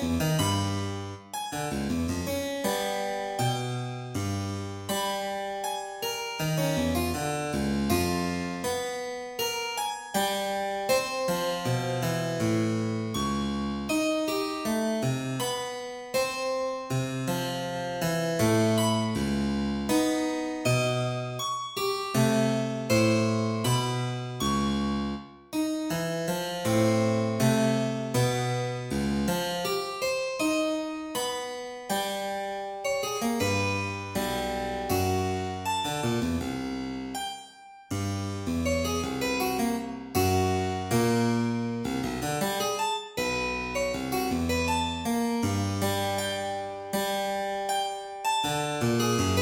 Bye. Música